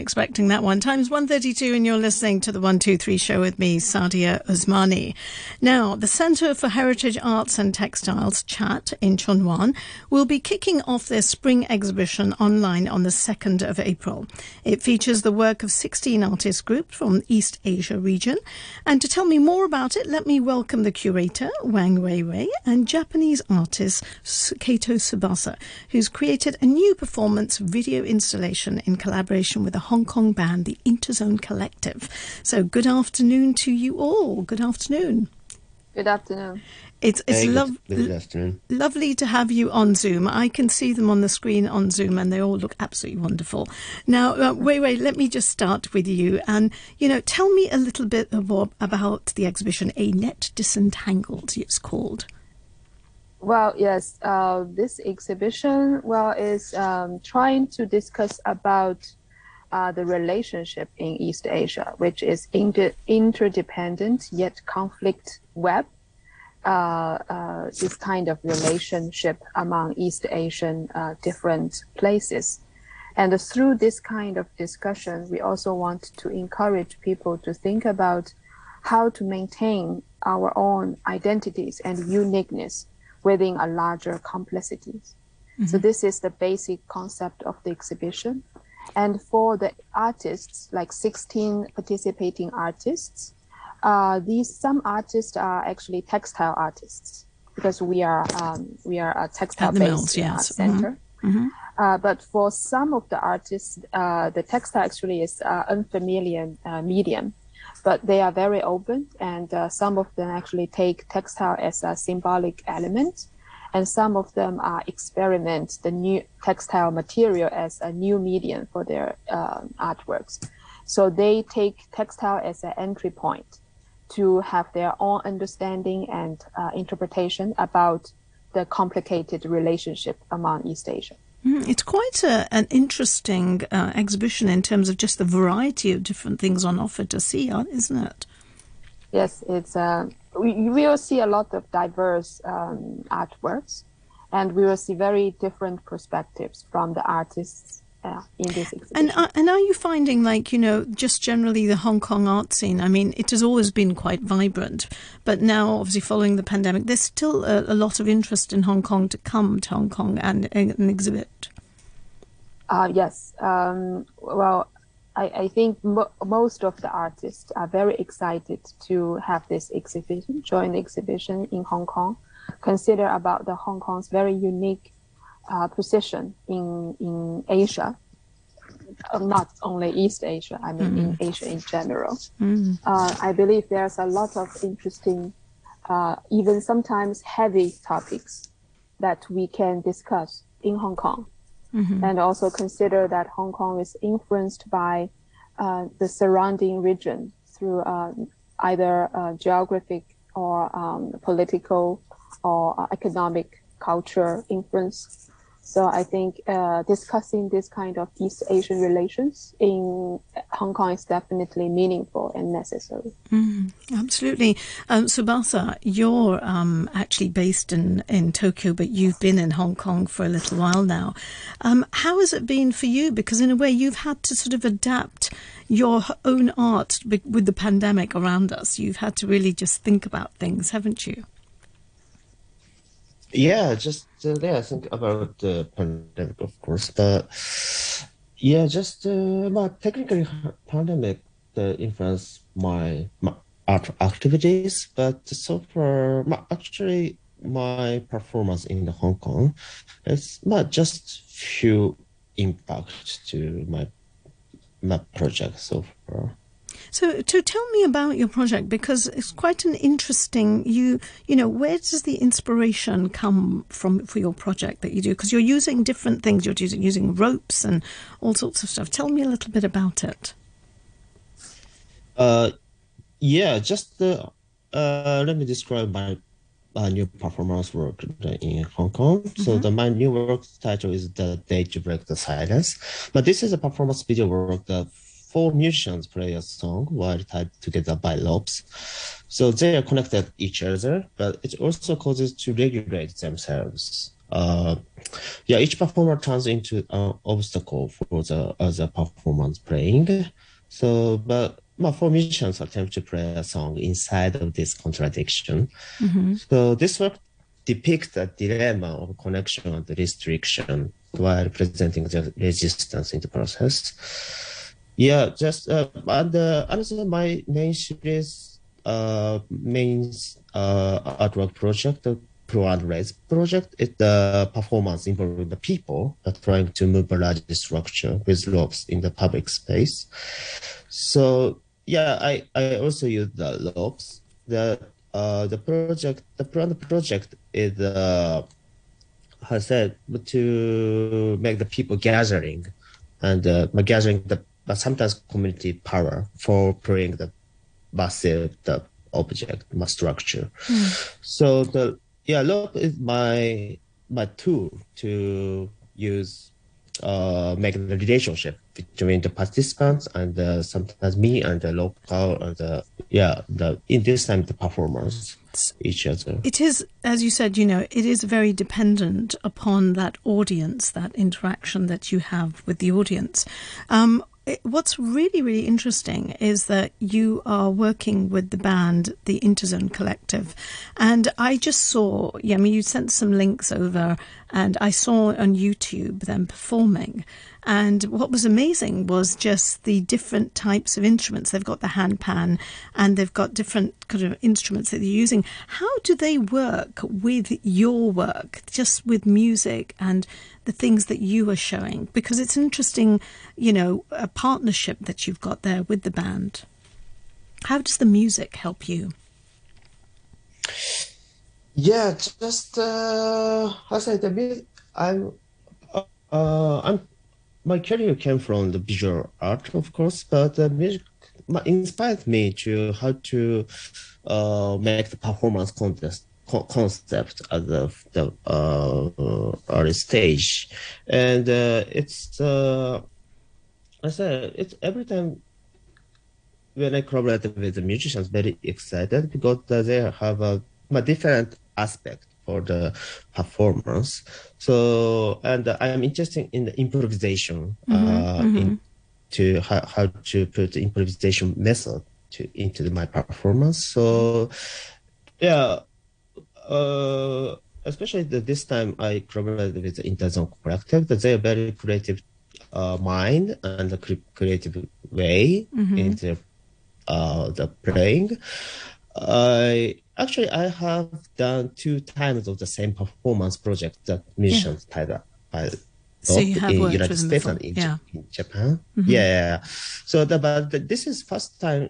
expecting that one. Times 132 and you're listening to the 123 show with me, Sadia Usmani. Now, the Centre for Heritage Arts and Textiles, CHAT, in Tsuen Wan, will be kicking off their spring exhibition online on the 2nd of April. It features the work of 16 artist groups from the East Asia region. And to tell me more about it, let me welcome the curator, Wang Weiwei, and Japanese artist, Kato Tsubasa, who's created a new performance video installation in collaboration with the Hong Kong band, the Interzone Collective. So, good afternoon to you all. Good afternoon. Good afternoon. It's it's Hey, good- lov- good afternoon. lovely to have you on Zoom. I can see them on the screen on Zoom, and they all look absolutely wonderful. Now, uh, wait, wait. Let me just start with you, and you know, tell me a little bit abo- about the exhibition. A net disentangled. It's called. Well, yes, uh, this exhibition, well, is um, trying to discuss about uh, the relationship in East Asia, which is inter- interdependent yet conflict web. Uh, uh, this kind of relationship among East Asian uh, different places. And through this kind of discussion, we also want to encourage people to think about how to maintain our own identities and uniqueness within a larger complexities. So this is the basic concept of the exhibition. And for the artists, like 16 participating artists, uh, these some artists are actually textile artists because we are um, we are a textile the mills, based yes. center. Mhm. Uh, but for some of the artists, uh, the textile actually is uh, unfamiliar uh, medium, but they are very open, and uh, some of them actually take textile as a symbolic element, and some of them are experiment the new textile material as a new medium for their uh, artworks. So they take textile as an entry point to have their own understanding and uh, interpretation about the complicated relationship among East Asia. Mm, It's quite a, an interesting uh, exhibition in terms of just the variety of different things on offer to see, isn't it? Yes, it's uh, we, we will see a lot of diverse um, artworks, and we will see very different perspectives from the artists uh, in this exhibition. And uh, and are you finding like you know just generally the Hong Kong art scene? I mean, it has always been quite vibrant, but now obviously following the pandemic, there's still a, a lot of interest in Hong Kong to come to Hong Kong and, and exhibit. Uh, yes. Um, well, I, I think mo- most of the artists are very excited to have this exhibition, join the exhibition in Hong Kong. Consider about the Hong Kong's very unique uh, position in in Asia, not only East Asia. I mean, in Asia in general. Mm. Uh, I believe there's a lot of interesting, uh, even sometimes heavy topics that we can discuss in Hong Kong and also consider that Hong Kong is influenced by uh, the surrounding region through uh, either uh, geographic or um, political or uh, economic culture influence. So I think uh, discussing this kind of East Asian relations in Hong Kong is definitely meaningful and necessary. Absolutely. Um, Tsubasa, you're um, actually based in, in Tokyo, but you've been in Hong Kong for a little while now. Um, how has it been for you? Because in a way, you've had to sort of adapt your own art with the pandemic around us. You've had to really just think about things, haven't you? Yeah, just uh, yeah, think about the pandemic, of course, but yeah, just uh, technically, pandemic uh, influenced my, my art activities, but so far, my, actually, my performance in the Hong Kong, it's not just few impact to my my project so far. So, to tell me about your project because it's quite an interesting. You, you know, where does the inspiration come from for your project that you do? Because you're using different things. You're using using ropes and all sorts of stuff. Tell me a little bit about it. Uh, yeah, just uh, uh, let me describe my uh, new performance work in Hong Kong. So the my new work title is "The Day to Break the Silence," but this is a performance video work that four musicians play a song while tied together by ropes. So they are connected each other, but it also causes to regulate themselves uh, yeah, each performer turns into an obstacle for the other performance playing. So, but well, for musicians attempt to play a song inside of this contradiction. Mm-hmm. So this work depicts the dilemma of connection and restriction while presenting the resistance in the process. Yeah, just uh, and uh, another my main series, uh, main uh, artwork project, the Pull and Raise project, is the performance involving the people that trying to move a large structure with ropes in the public space. So yeah, I, I also use the ropes. The uh the project the project is uh has said to make the people gathering and uh, gathering the but sometimes community power for putting the massive the object my structure. Mm. So the yeah, look is my my tool to use uh make the relationship between the participants and uh, sometimes me and the local and the yeah the in this time the performers each other it is as you said you know it is very dependent upon that audience that interaction that you have with the audience um, what's really, really interesting is that you are working with the band, the Interzone Collective. And I just saw, yeah, I mean, you sent some links over, and I saw on YouTube them performing. And what was amazing was just the different types of instruments. They've got the handpan and they've got different kind of instruments that they're using. How do they work with your work, just with music and the things that you are showing? Because it's interesting, you know, a partnership that you've got there with the band. How does the music help you? Yeah, just uh, I said. I'm uh, I'm my career came from the visual art, of course, but the music inspired me to how to uh, make the performance contest concept at the, the uh, early stage, and uh, it's uh, I said it's every time when I collaborate with the musicians, very excited because they have a, a different aspect for the performance. So, and I'm interested in the improvisation, mm-hmm, uh, mm-hmm. in to how, how to put the improvisation method to into the, my performance. So, yeah, uh, especially the, this time I collaborated with the Interzone Collective. That they are very creative uh, mind and the creative way mm-hmm. into uh, the playing. I actually I have done two times of the same performance project that musicians yeah. tied up by so you have in worked United with States and in, yeah. in Japan. Mm-hmm. Yeah, so the, but the, this is first time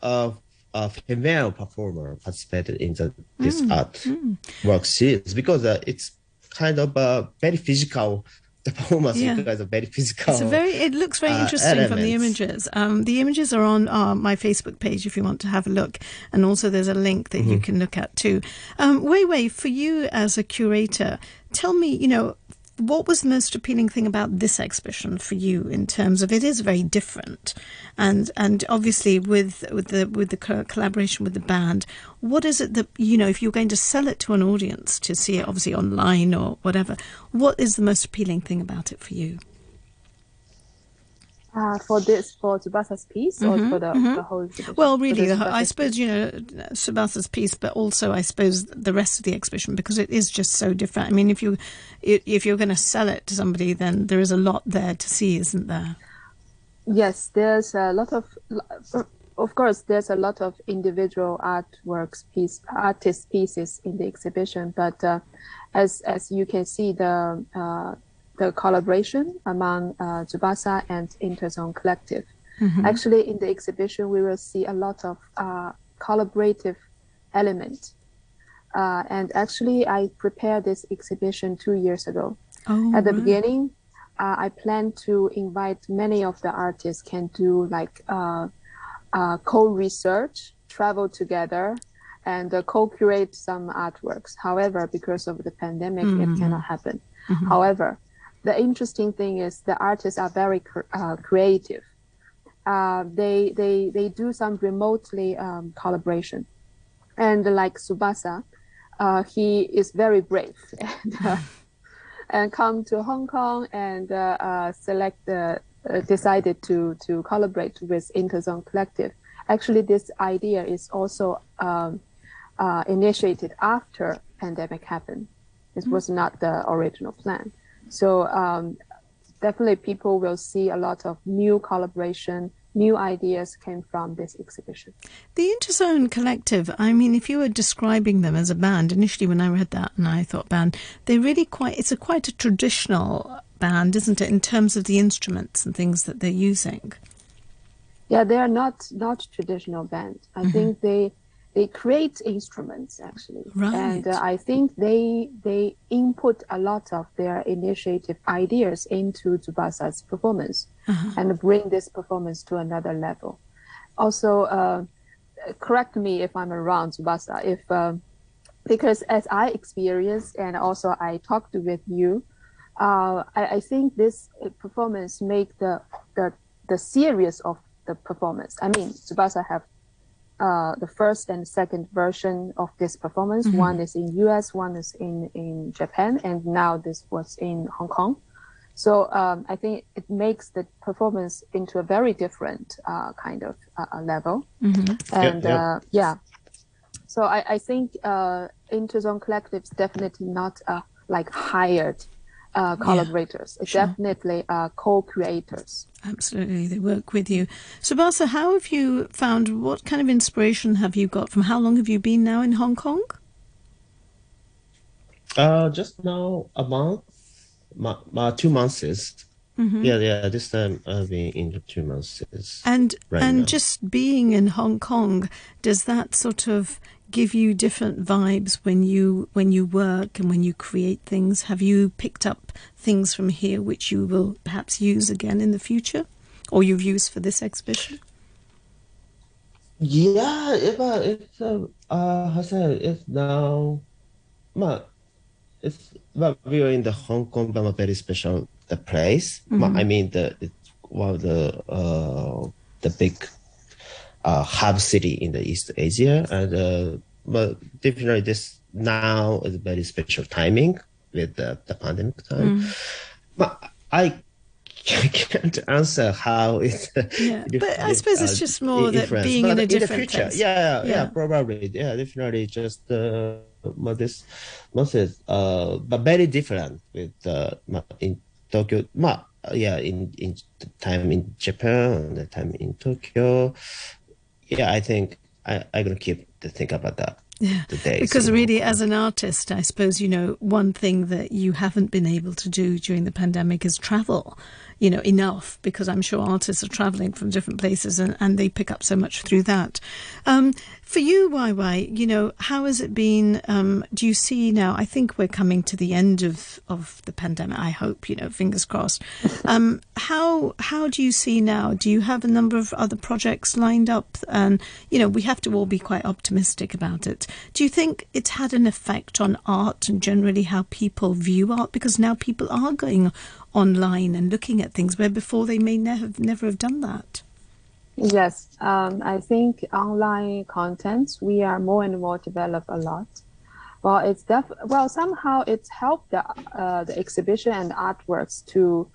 uh, a female performer participated in the, this mm. art mm. work series because uh, it's kind of a very physical the yeah. you guys are very physical. It's a very. It looks very uh, interesting elements. from the images. Um, the images are on uh, my Facebook page if you want to have a look, and also there's a link that mm-hmm. you can look at too. Um, Wei Wei, for you as a curator, tell me, you know, what was the most appealing thing about this exhibition for you in terms of it is very different. And and obviously with with the with the collaboration with the band what is it that you know if you're going to sell it to an audience to see it obviously online or whatever what is the most appealing thing about it for you uh, for this, for Tsubasa's piece, mm-hmm, or for the, mm-hmm. the whole exhibition? Well, really, the, I suppose piece? you know Tsubasa's piece, but also I suppose the rest of the exhibition because it is just so different. I mean, if you if you're going to sell it to somebody, then there is a lot there to see, isn't there? Yes, there's a lot of. Of course, there's a lot of individual artworks, piece, artist pieces in the exhibition, but uh, as as you can see, the uh, the collaboration among uh, Tsubasa and Interzone Collective. Mm-hmm. Actually, in the exhibition, we will see a lot of uh, collaborative element. Uh, and actually, I prepared this exhibition two years ago. Oh, At the wow. beginning, uh, I plan to invite many of the artists can do like uh, uh, co-research, travel together, and uh, co-curate some artworks. However, because of the pandemic, mm-hmm. it cannot happen. Mm-hmm. However, the interesting thing is the artists are very uh, creative. Uh, they they they do some remotely um, collaboration, and like Tsubasa, uh, he is very brave. and, uh, and come to Hong Kong and uh, uh, select the uh, decided to to collaborate with Interzone Collective. Actually, this idea is also um, uh, initiated after pandemic happened. This mm-hmm. was not the original plan. So um, definitely, people will see a lot of new collaboration new ideas came from this exhibition. The Interzone Collective, I mean, if you were describing them as a band, initially when I read that and I thought band, they're really quite, it's a quite a traditional band, isn't it, in terms of the instruments and things that they're using? Yeah, they are not not traditional band. I mm-hmm. think they they create instruments actually, right. and uh, I think they they input a lot of their initiative ideas into Tsubasa's performance uh-huh. and bring this performance to another level. Also, uh, correct me if I'm wrong, Tsubasa, if uh, because as I experienced and also I talked with you, uh, I, I, think this performance make the the the series of the performance. I mean, Tsubasa have uh, the first and second version of this performance. Mm-hmm. One is in US, one is in in Japan, and now this was in Hong Kong. So um, I think it makes the performance into a very different uh, kind of uh, level. Mm-hmm. And yeah, yeah. Uh, yeah, so I, I think uh, Interzone Collective is definitely not uh, like hired uh, collaborators. Yeah, it's sure. definitely co-creators. Absolutely, they work with you. Tsubasa, how have you found? What kind of inspiration have you got from? How long have you been now in Hong Kong? Uh, just now a month my, my two months is mm-hmm. yeah yeah this time I've been in two months Is and right and now. just being in Hong Kong does that sort of give you different vibes when you when you work and when you create things have you picked up things from here which you will perhaps use again in the future or you've used for this exhibition yeah if, uh, it's uh, uh, I said it's now it's well, we are in the Hong Kong, but a very special the place. Mm-hmm. I mean, the it's one of the uh, the big uh, hub city in the East Asia, and uh, but definitely this now is very special timing with the, the pandemic time. Mm. But I can't answer how it's. Yeah, but I suppose it's uh, just more that being but in a different in the future, place. Yeah, yeah, yeah, probably. Yeah, definitely. Just uh, this, is uh, but very different with uh, in Tokyo. yeah, in in the time in Japan and the time in Tokyo. Yeah, I think I I gonna keep to think about that. Yeah, because really, as an artist, I suppose you know one thing that you haven't been able to do during the pandemic is travel you know, enough because I'm sure artists are traveling from different places and, and they pick up so much through that. Um, for you, YY, you know, how has it been? Um, do you see now? I think we're coming to the end of, of the pandemic. I hope, you know, fingers crossed. Um, how how do you see now? Do you have a number of other projects lined up? And you know, we have to all be quite optimistic about it. Do you think it's had an effect on art and generally how people view art? Because now people are going online and looking at things where before they may never have never have done that. Yes, um, I think online content we are more and more develop a lot. Well, it's def- well somehow it's helped the uh, the exhibition and artworks to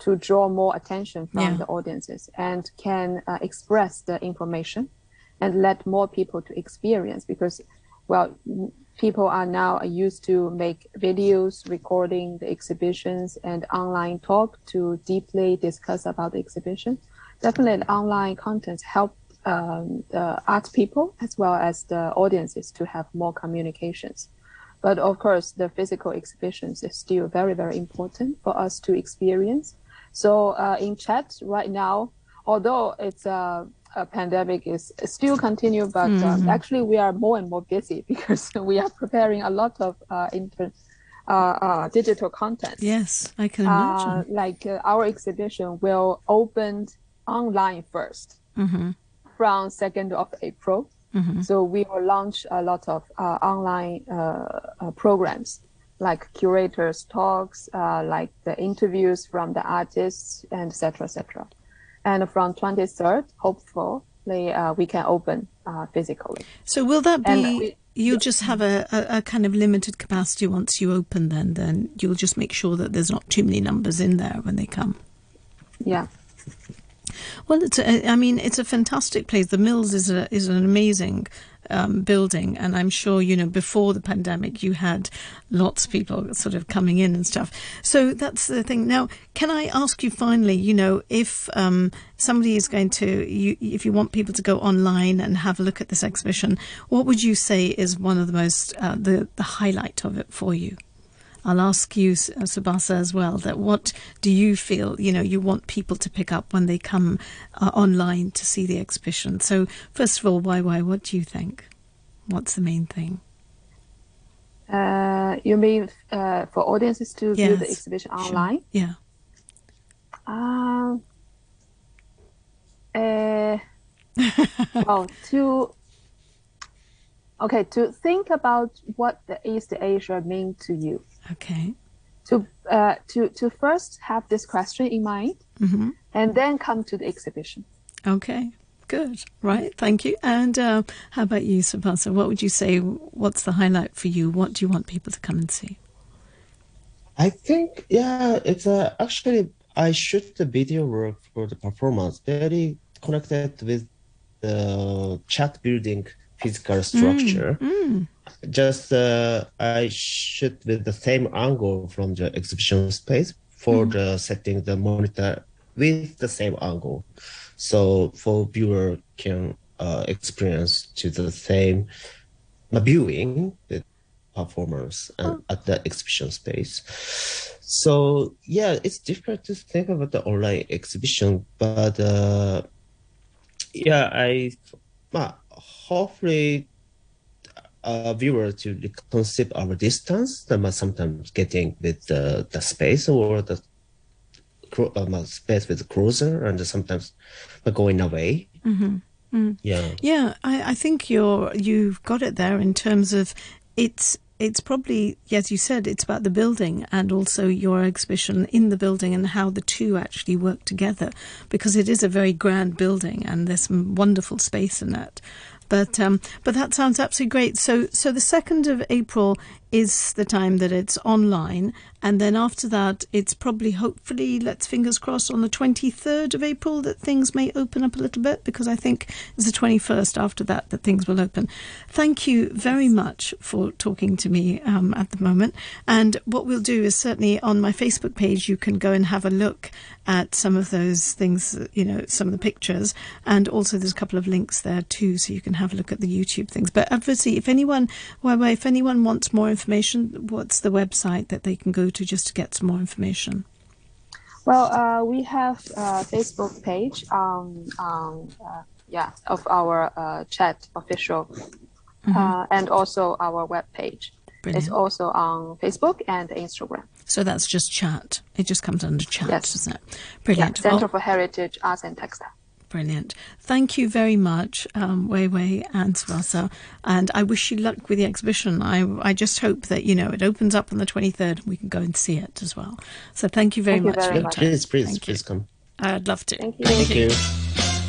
to draw more attention from yeah. the audiences and can uh, express the information and let more people to experience because well people are now used to make videos recording the exhibitions and online talk to deeply discuss about the exhibition. Definitely online content help um, the art people as well as the audiences to have more communications. But of course, the physical exhibitions is still very, very important for us to experience. So uh, in chat right now, although it's a uh, uh, pandemic is still continue, but um, mm-hmm. actually we are more and more busy because we are preparing a lot of uh, inter, uh, uh digital content. Yes, I can imagine. Uh, like uh, our exhibition will open online 1st mm-hmm. from 2nd of April. Mm-hmm. So we will launch a lot of online programs like curators talks, like the interviews from the artists, and etc. etc. And from 23rd, hopefully uh, we can open uh, physically. So will that be? we- You'll just have a, a, a kind of limited capacity once you open. Then, then you'll just make sure that there's not too many numbers in there when they come. Yeah. Well, it's a, I mean, it's a fantastic place. The Mills is a, is an amazing um, building, and I'm sure you know before the pandemic you had lots of people sort of coming in and stuff. So that's the thing. Now, can I ask you finally? You know, if um, somebody is going to, you, if you want people to go online and have a look at this exhibition, what would you say is one of the most uh, the the highlight of it for you? I'll ask you, uh, Tsubasa, as well. That what do you feel? You know, you want people to pick up when they come uh, online to see the exhibition. So, first of all, why, why? What do you think? What's the main thing? Uh, you mean uh, for audiences to view the Yes, exhibition Sure. online? Yeah. Um, uh, well, to okay, to think about what the East Asia mean to you. Okay. To uh, to to first have this question in mind, hmm and then come to the exhibition. Okay. Good. Right. Thank you. And uh, how about you, Tsubasa? What would you say? What's the highlight for you? What do you want people to come and see? I think yeah, it's uh, actually I shoot the video work for the performance very connected with the chat building physical structure. Mm. Just uh, I shoot with the same angle from the exhibition space for the setting the monitor with the same angle, so for viewer can uh, experience to the same uh, viewing the performance and at the exhibition space. So yeah, it's difficult to think about the online exhibition, but uh, yeah, I, well, hopefully, a viewer to concept our distance, that sometimes getting with the, the space or the um, space with closer and sometimes going away. Mm-hmm. Yeah. Yeah, I, I think you're you've got it there in terms of it's it's probably as you said it's about the building and also your exhibition in the building and how the two actually work together because it is a very grand building and there's some wonderful space in it. But um, but that sounds absolutely great. So so the second of April is the time that it's online, and then after that, it's probably hopefully let's fingers crossed on the twenty third of April that things may open up a little bit because I think it's the twenty first after that that things will open. Thank you very much for talking to me um, at the moment. And what we'll do is certainly on my Facebook page you can go and have a look at some of those things, you know, some of the pictures, and also there's a couple of links there too, so you can have a look at the YouTube things. But obviously, if anyone, well, if anyone wants more information, what's the website that they can go to just to get some more information? Well, uh, we have a Facebook page on, um, uh, yeah, of our uh, chat official, uh, and also our web page. It's also on Facebook and Instagram. So that's just chat. It just comes under chat, Yes. doesn't it? Yeah, Brilliant. Center Well, for Heritage Arts and Textile. Brilliant. Thank you very much, um, Wei Wei and Tsubasa. And I wish you luck with the exhibition. I, I just hope that, you know, it opens up on the 23rd and we can go and see it as well. So thank you very Thank you much very for your much. time. Please, please, Thank you. please come. I'd love to. Thank you. Thank you.